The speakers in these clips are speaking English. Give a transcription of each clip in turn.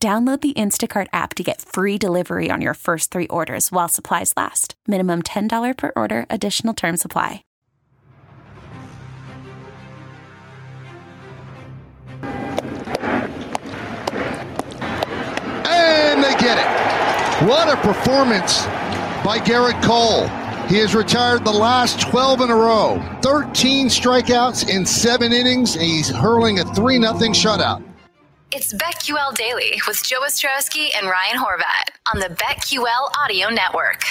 Download the Instacart app to get free delivery on your first three orders while supplies last. Minimum $10 per order, additional term supply. And they get it. What a performance by Gerrit Cole. He has retired the last 12 in a row, 13 strikeouts in seven innings, and he's hurling a 3 0 shutout. It's BetQL Daily with Joe Ostrowski and Ryan Horvat on the BetQL Audio Network.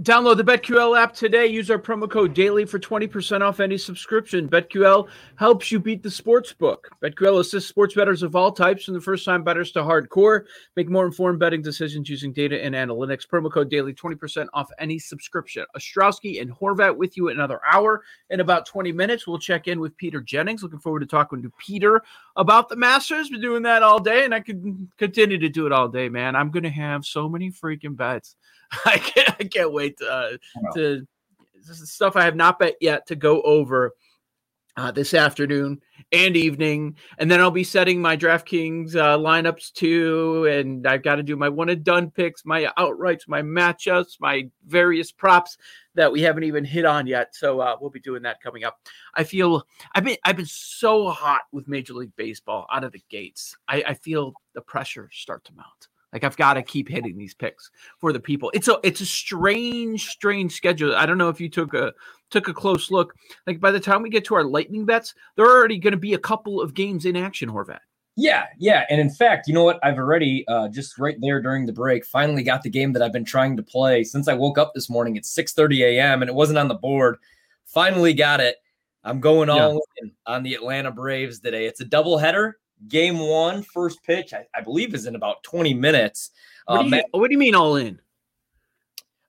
Download the BetQL app today. Use our promo code DAILY for 20% off any subscription. BetQL helps you beat the sports book. BetQL assists sports bettors of all types, from the first time bettors to hardcore. Make more informed betting decisions using data and analytics. Promo code DAILY, 20% off any subscription. Ostrowski and Horvat with you another hour. In about 20 minutes, we'll check in with Peter Jennings. Looking forward to talking to Peter about the Masters. Been doing that all day, and I can continue to do it all day, man. I'm going to have so many freaking bets. I can't, I can't wait to, uh, to this is stuff I have not bet yet to go over uh, this afternoon and evening, and then I'll be setting my DraftKings uh, lineups too, and I've got to do my one and done picks, my outrights, my matchups, my various props that we haven't even hit on yet. So uh, we'll be doing that coming up. I feel I've been I've been so hot with Major League Baseball out of the gates. I, I feel the pressure start to mount. Like I've got to keep hitting these picks for the people. It's a it's a strange, strange schedule. I don't know if you took a took a close look. Like by the time we get to our lightning bets, there are already going to be a couple of games in action, Horvat. Yeah, yeah, and in fact, you know what? I've already uh, just right there during the break finally got the game that I've been trying to play since I woke up this morning at 6:30 a.m. and it wasn't on the board. Finally got it. I'm going all yeah. in on the Atlanta Braves today. It's a doubleheader. Game one, first pitch, I, I believe, is in about 20 minutes. What, do you, what do you mean all in?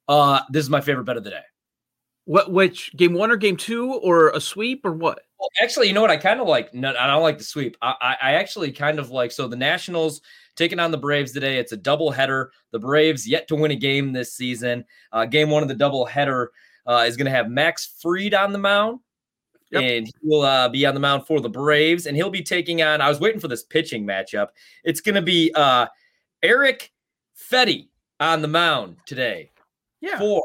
Uh, this is my favorite bet of the day. What? Which game one or game two or a sweep or what? Well, actually, you know what? I kind of like. No, I don't like the sweep. I, I, I actually kind of like. So the Nationals taking on the Braves today. It's a double header. The Braves yet to win a game this season. Uh, game one of the double header uh, is going to have Max Fried on the mound. Yep. And he'll uh, be on the mound for the Braves, and he'll be taking on. I was waiting for this pitching matchup. It's going to be uh, Erick Fedde on the mound today yeah. for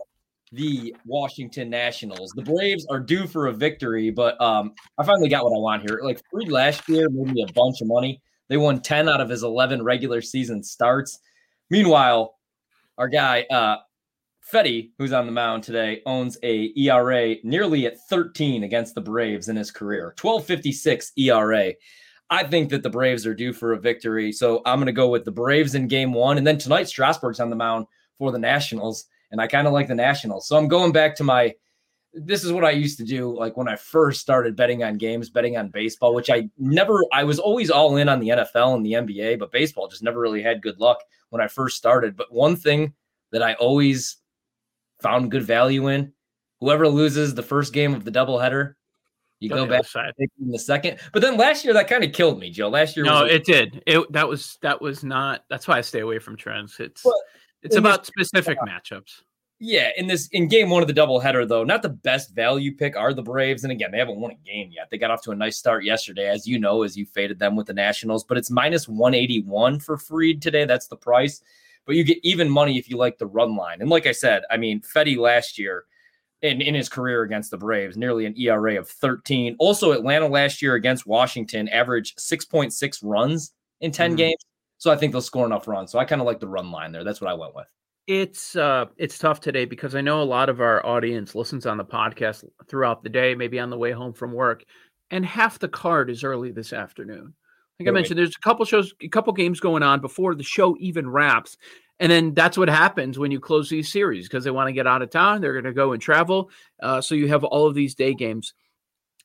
the Washington Nationals. The Braves are due for a victory, but um, I finally got what I want here. Like Fried last year made me a bunch of money. They won 10 out of his 11 regular season starts. Meanwhile, our guy uh, Fedde, who's on the mound today, owns a ERA nearly at 13 against the Braves in his career. 1256 ERA. I think that the Braves are due for a victory. So I'm going to go with the Braves in game one. And then tonight, Strasburg's on the mound for the Nationals. And I kind of like the Nationals. So I'm going back to my this is what I used to do like when I first started betting on games, betting on baseball, which I never I was always all in on the NFL and the NBA, but baseball just never really had good luck when I first started. But one thing that I always found good value in. Whoever loses the first game of the doubleheader, you go back in the second. But then last year that kind of killed me, Joe. Last year, no, it did. It that was that was not. That's why I stay away from trends. It's but it's about this, specific uh, matchups. Yeah, in this in game one of the doubleheader, though, not the best value pick are the Braves. And again, they haven't won a game yet. They got off to a nice start yesterday, as you know, as you faded them with the Nationals. But it's minus 181 for Fried today. That's the price but you get even money if you like the run line. And like I said, I mean, Fedde last year in, in his career against the Braves, nearly an ERA of 13. Also, Atlanta last year against Washington averaged 6.6 runs in 10 mm-hmm. games. So I think they'll score enough runs. So I kind of like the run line there. That's what I went with. It's uh it's tough today because I know a lot of our audience listens on the podcast throughout the day, maybe on the way home from work, and half the card is early this afternoon. Like I mentioned, there's a couple shows, a couple games going on before the show even wraps. And then that's what happens when you close these series because they want to get out of town. They're going to go and travel. Uh, so you have all of these day games.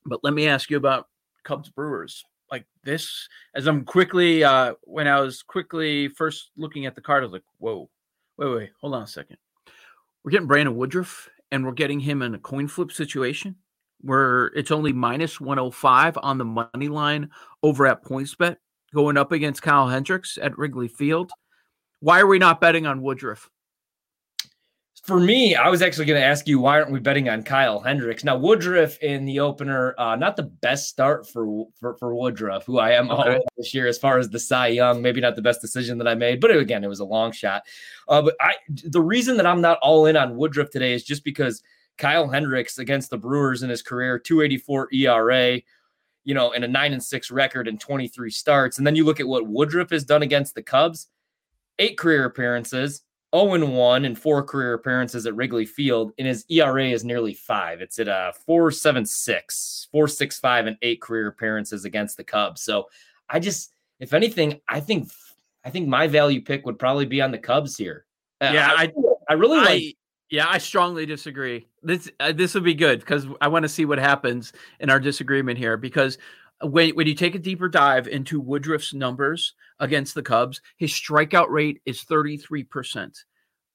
But let me ask you about Cubs Brewers. Like this, as I'm quickly, uh, when I was quickly first looking at the card, I was like, whoa, wait, wait, hold on a second. We're getting Brandon Woodruff and we're getting him in a coin flip situation where it's only minus 105 on the money line over at PointsBet going up against Kyle Hendricks at Wrigley Field. Why are we not betting on Woodruff? For me, I was actually going to ask you why aren't we betting on Kyle Hendricks? Now Woodruff in the opener, uh, not the best start for for, for Woodruff, who I am okay. this year as far as the Cy Young. Maybe not the best decision that I made, but again, it was a long shot. Uh, but I, the reason that I'm not all in on Woodruff today is just because Kyle Hendricks against the Brewers in his career, 284 ERA, you know, and a nine and six record and 23 starts. And then you look at what Woodruff has done against the Cubs, eight career appearances, 0 and 1 and four career appearances at Wrigley Field, and his ERA is nearly five. It's at a 476, 465, and eight career appearances against the Cubs. So I just, if anything, I think I think my value pick would probably be on the Cubs here. Uh, yeah, I, I, I really like yeah, I strongly disagree. This uh, this will be good because I want to see what happens in our disagreement here. Because when when you take a deeper dive into Woodruff's numbers against the Cubs, his strikeout rate is thirty three percent.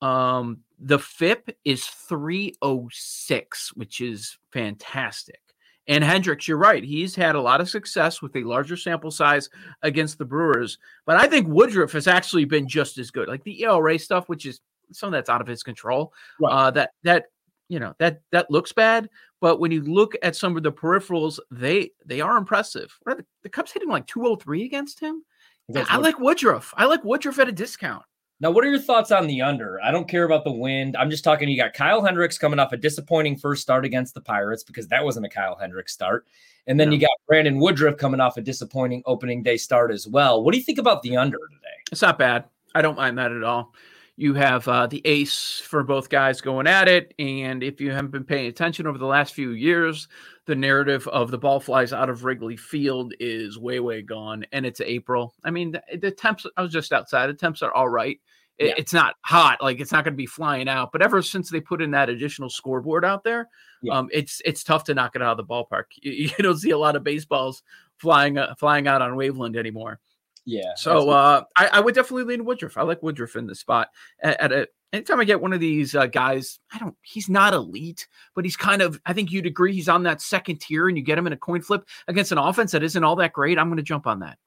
Um, the FIP is three oh six, which is fantastic. And Hendricks, you're right. He's had a lot of success with a larger sample size against the Brewers. But I think Woodruff has actually been just as good. Like the ERA stuff, which is some of that's out of his control. Right. Uh, that that you know that that looks bad, but when you look at some of the peripherals, they they are impressive. What are the, the Cubs hitting like 203 against him? That's I like Woodruff. I like Woodruff at a discount. Now, what are your thoughts on the under? I don't care about the wind. I'm just talking. You got Kyle Hendricks coming off a disappointing first start against the Pirates because that wasn't a Kyle Hendricks start. And then you got Brandon Woodruff coming off a disappointing opening day start as well. What do you think about the under today? It's not bad. I don't mind that at all you have uh, the ace for both guys going at it. And if you haven't been paying attention over the last few years, the narrative of the ball flies out of Wrigley Field is way, way gone. And it's April. I mean, the, the temps, I was just outside, the temps are all right. It, yeah. It's not hot, like it's not going to be flying out. But ever since they put in that additional scoreboard out there, yeah. um, it's it's tough to knock it out of the ballpark. You, you don't see a lot of baseballs flying uh, flying out on Waveland anymore. Yeah. So uh, I, I, would definitely lean Woodruff. I like Woodruff in the spot. At, at a anytime I get one of these uh, guys, I don't. He's not elite, but he's kind of. I think you'd agree he's on that second tier, and you get him in a coin flip against an offense that isn't all that great. I'm going to jump on that.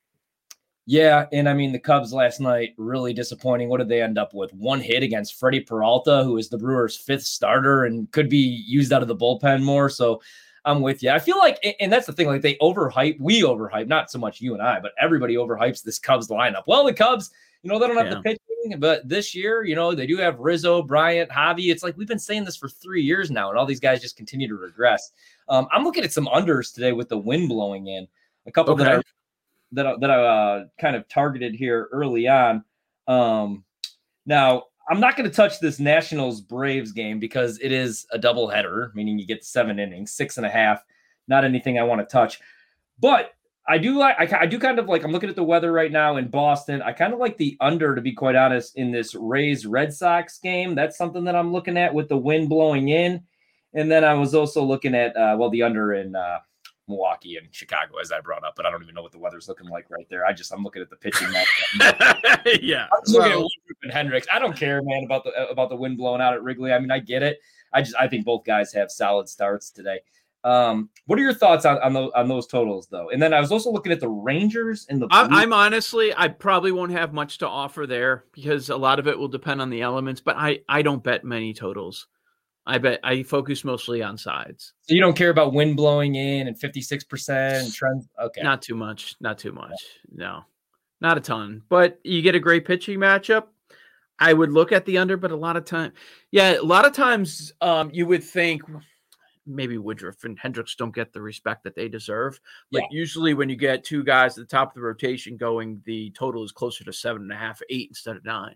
Yeah, and I mean the Cubs last night really disappointing. What did they end up with? One hit against Freddie Peralta, who is the Brewers' fifth starter and could be used out of the bullpen more. So I'm with you. I feel like, and that's the thing, like they overhype, we overhype, not so much you and I, but everybody overhypes this Cubs lineup. Well, the Cubs, you know, they don't have yeah. the pitching, but this year, you know, they do have Rizzo, Bryant, Javi. It's like we've been saying this for three years now, and all these guys just continue to regress. Um, I'm looking at some unders today with the wind blowing in. A couple okay. that I, that I, that I uh, kind of targeted here early on. Um, now, I'm not going to touch this Nationals Braves game because it is a double header, meaning you get seven innings, six and a half. Not anything I want to touch, but I do like. I, I do kind of like. I'm looking at the weather right now in Boston. I kind of like the under, to be quite honest, in this Rays Red Sox game. That's something that I'm looking at with the wind blowing in, and then I was also looking at uh, well the under in uh, Milwaukee and Chicago, as I brought up, but I don't even know what the weather's looking like right there. I just I'm looking at the pitching yeah, I'm looking well, at and Hendricks. I don't care, man, about the about the wind blowing out at Wrigley. I mean, I get it. I just I think both guys have solid starts today. Um, what are your thoughts on on, the, on those totals though? And then I was also looking at the Rangers and the. I'm, I'm honestly, I probably won't have much to offer there because a lot of it will depend on the elements. But I I don't bet many totals. I bet I focus mostly on sides. So you don't care about wind blowing in and 56% and trends. Okay. Not too much. Not too much. No, not a ton. But you get a great pitching matchup. I would look at the under, but a lot of time, yeah, a lot of times um, you would think maybe Woodruff and Hendricks don't get the respect that they deserve. But Yeah. usually, when you get two guys at the top of the rotation going, the total is closer to seven and a half, eight instead of nine.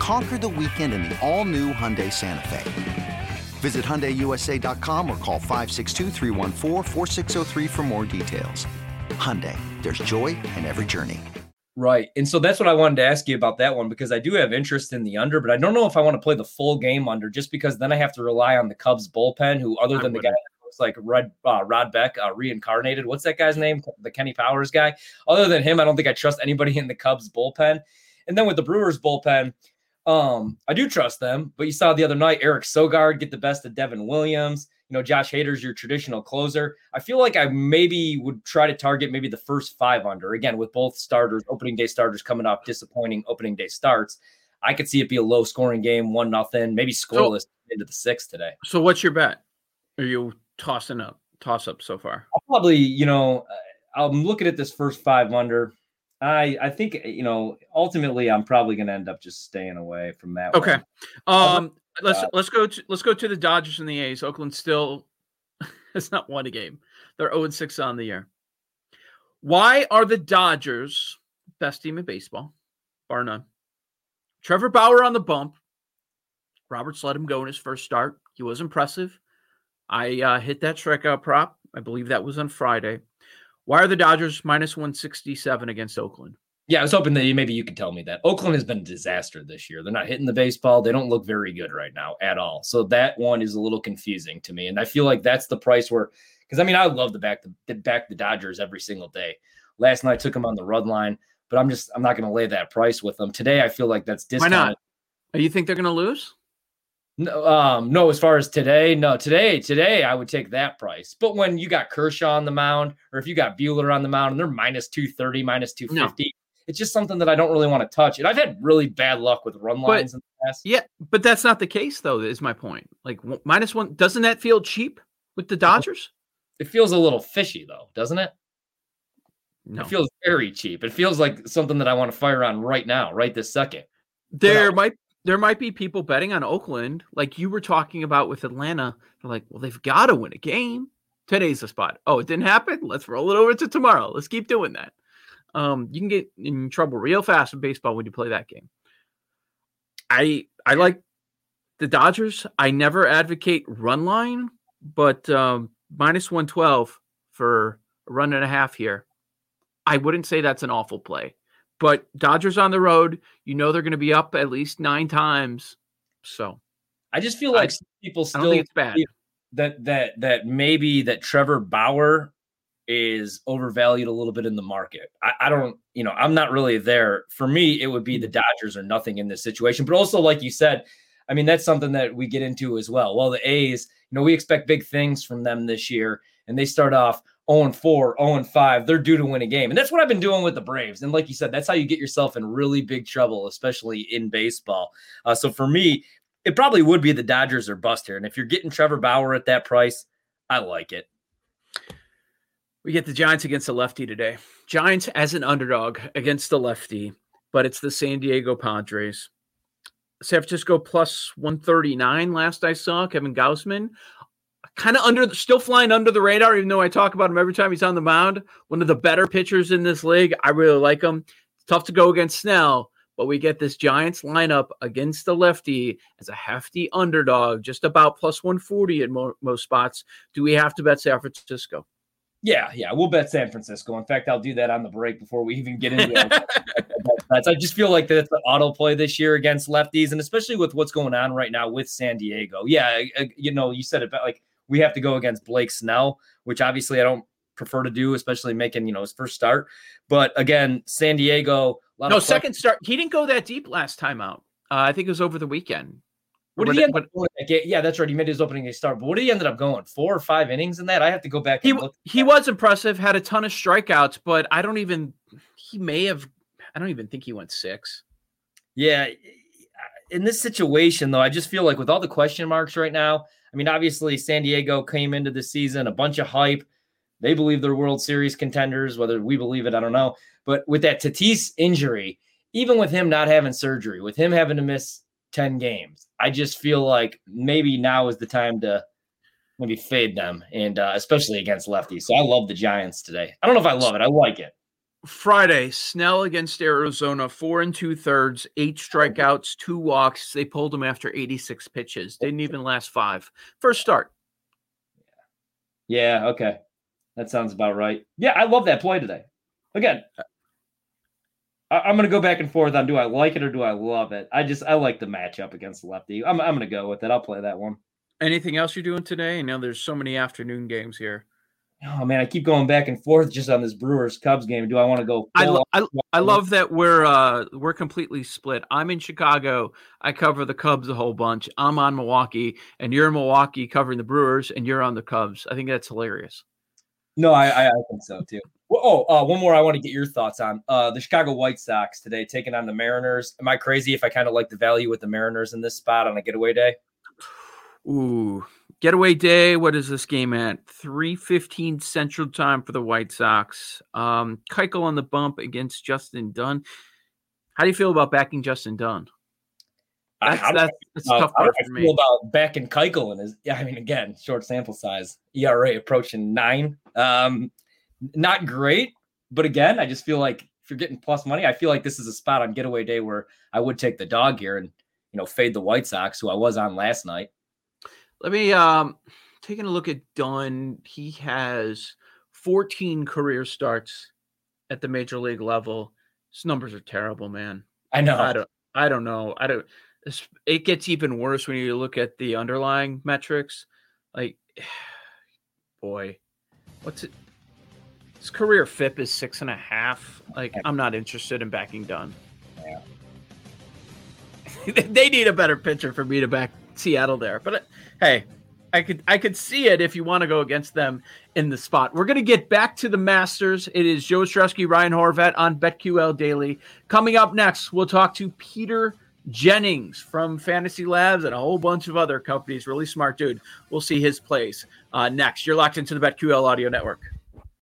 Conquer the weekend in the all-new Hyundai Santa Fe. Visit HyundaiUSA.com or call 562-314-4603 for more details. Hyundai, there's joy in every journey. Right. And so that's what I wanted to ask you about that one because I do have interest in the under, but I don't know if I want to play the full game under just because then I have to rely on the Cubs bullpen, who, other than the guy that looks like Red, uh, Rod Beck uh, reincarnated, what's that guy's name? The Kenny Powers guy. Other than him, I don't think I trust anybody in the Cubs bullpen. And then with the Brewers bullpen, um, I do trust them, but you saw the other night Eric Sogard get the best of Devin Williams. You know, Josh Hader's your traditional closer. I feel like I maybe would try to target maybe the first five under again with both starters, opening day starters coming off disappointing opening day starts. I could see it be a low scoring game, one nothing, maybe scoreless into the sixth today. So, what's your bet? Are you tossing up, toss up so far? I'll probably, you know, uh, I'm looking at this first five under. I I think you know ultimately I'm probably going to end up just staying away from that. Okay. one. Um, let's let's go to let's go to the Dodgers and the A's. Oakland still has not won a game. They're 0 6 on the year. Why are the Dodgers best team in baseball, bar none? Trevor Bauer on the bump. Roberts let him go in his first start. He was impressive. I uh, hit that strikeout prop. I believe that was on Friday. Why are the Dodgers minus 167 against Oakland? Yeah, I was hoping that maybe you could tell me that. Oakland has been a disaster this year. They're not hitting the baseball. They don't look very good right now at all. So that one is a little confusing to me. And I feel like that's the price where, because I mean, I love to back the, the back the Dodgers every single day. Last night I took them on the run line, but I'm just I'm not going to lay that price with them today. I feel like that's Why not? Oh, You think they're going to lose? No, um, no, as far as today, no, today, today I would take that price. But when you got Kershaw on the mound, or if you got Buehler on the mound and they're minus 230, minus 250, it's just something that I don't really want to touch. And I've had really bad luck with run But- lines in the past. Yeah, but that's not the case, though. Is my point. Like w- minus one, doesn't that feel cheap with the Dodgers? It feels a little fishy though, doesn't it? No, It feels very cheap. It feels like something that I want to fire on right now, right this second. there no. might there might be people betting on Oakland, like you were talking about with Atlanta. They're like, well, they've got to win a game. Today's the spot. Oh, it didn't happen. Let's roll it over to tomorrow. Let's keep doing that. Um, you can get in trouble real fast in baseball when you play that game. I I like the Dodgers. I never advocate run line, but um, minus one twelve for a run and a half here. I wouldn't say that's an awful play. But Dodgers on the road, you know they're going to be up at least nine times. So I just feel I- like some people still think it's bad. that that that maybe that Trevor Bauer is overvalued a little bit in the market. I, I don't, you know, I'm not really there. For me, it would be the mm-hmm. Dodgers or nothing in this situation. But also, like you said, I mean, that's something that we get into as well. Well, the A's, you know, we expect big things from them this year, and they start off 0 and 4, 0 and 5. They're due to win a game. And that's what I've been doing with the Braves. And like you said, that's how you get yourself in really big trouble, especially in baseball. Uh, so for me, it probably would be the Dodgers or bust here. And if you're getting Trevor Bauer at that price, I like it. We get the Giants against the lefty today. Giants as an underdog against the lefty, but it's the San Diego Padres. San Francisco plus 139 last I saw. Kevin Gausman kind of under, still flying under the radar, even though I talk about him every time he's on the mound. One of the better pitchers in this league. I really like him. It's tough to go against Snell, but we get this Giants lineup against the lefty as a hefty underdog, just about plus 140 at mo- most spots. Do we have to bet San Francisco? Yeah, yeah, we'll bet San Francisco. In fact, I'll do that on the break before we even get into it. I just feel like that's the auto play this year against lefties, and especially with what's going on right now with San Diego. Yeah, you know, you said it, but like we have to go against Blake Snell, which obviously I don't prefer to do, especially making you know his first start. But again, San Diego. no, second start. He didn't go that deep last time out. Uh, I think it was over the weekend. What did he end up? Yeah, that's right. He made his opening day start. But what did he ended up going? Four or five innings in that? I have to go back. he he was impressive. Had a ton of strikeouts, but I don't even. He may have. I don't even think he went six. Yeah, in this situation though, I just feel like with all the question marks right now. I mean, obviously San Diego came into the season a bunch of hype. They believe they're World Series contenders. Whether we believe it, I don't know. But with that Tatis injury, even with him not having surgery, with him having to miss 10 games, I just feel like maybe now is the time to maybe fade them, and uh, especially against lefties. So I love the Giants today. I don't know if I love it. I like it. Friday, Snell against Arizona, four and two thirds, eight strikeouts, two walks. They pulled him after 86 pitches. Didn't even last five. First start. Yeah, okay. That sounds about right. Yeah, I love that play today. Again, I, am going to go back and forth on do I like it or do I love it. I just I like the matchup against the lefty. I'm I'm going to go with it. I'll play that one. Anything else you're doing today? I know there's so many afternoon games here. Oh man, I keep going back and forth just on this Brewers Cubs game. Do I want to go? I, lo- I, I love that we're uh we're completely split. I'm in Chicago. I cover the Cubs a whole bunch. I'm on Milwaukee, and you're in Milwaukee covering the Brewers, and you're on the Cubs. I think that's hilarious. No, I I, I think so too. Well, oh, uh, one more I want to get your thoughts on. Uh, the Chicago White Sox today taking on the Mariners. Am I crazy if I kind of like the value with the Mariners in this spot on a getaway day? Ooh, getaway day. What is this game at? 3:15 Central Time for the White Sox. Um, Keuchel on the bump against Justin Dunn. How do you feel about backing Justin Dunn? That's, that's, that's uh, tough part for me. Feel about backing Keuchel and his. Yeah, I mean, again, short sample size. ERA approaching nine. Um, not great, but again, I just feel like if you're getting plus money, I feel like this is a spot on getaway day where I would take the dog here and you know fade the White Sox, who I was on last night. Let me um taking a look at Dunn. He has 14 career starts at the major league level. His numbers are terrible, man. I know. I don't. I don't know. I don't. It gets even worse when you look at the underlying metrics. Like, boy, what's it? His career FIP is six and a half. Like, I'm not interested in backing Dunn. Yeah. they need a better pitcher for me to back Seattle there. But uh, hey, I could I could see it if you want to go against them in the spot. We're gonna get back to the Masters. It is Joe Ostrowski, Ryan Horvat on BetQL Daily. Coming up next, we'll talk to Peter Jennings from Fantasy Labs and a whole bunch of other companies. Really smart dude. We'll see his plays uh, next. You're locked into the BetQL Audio Network.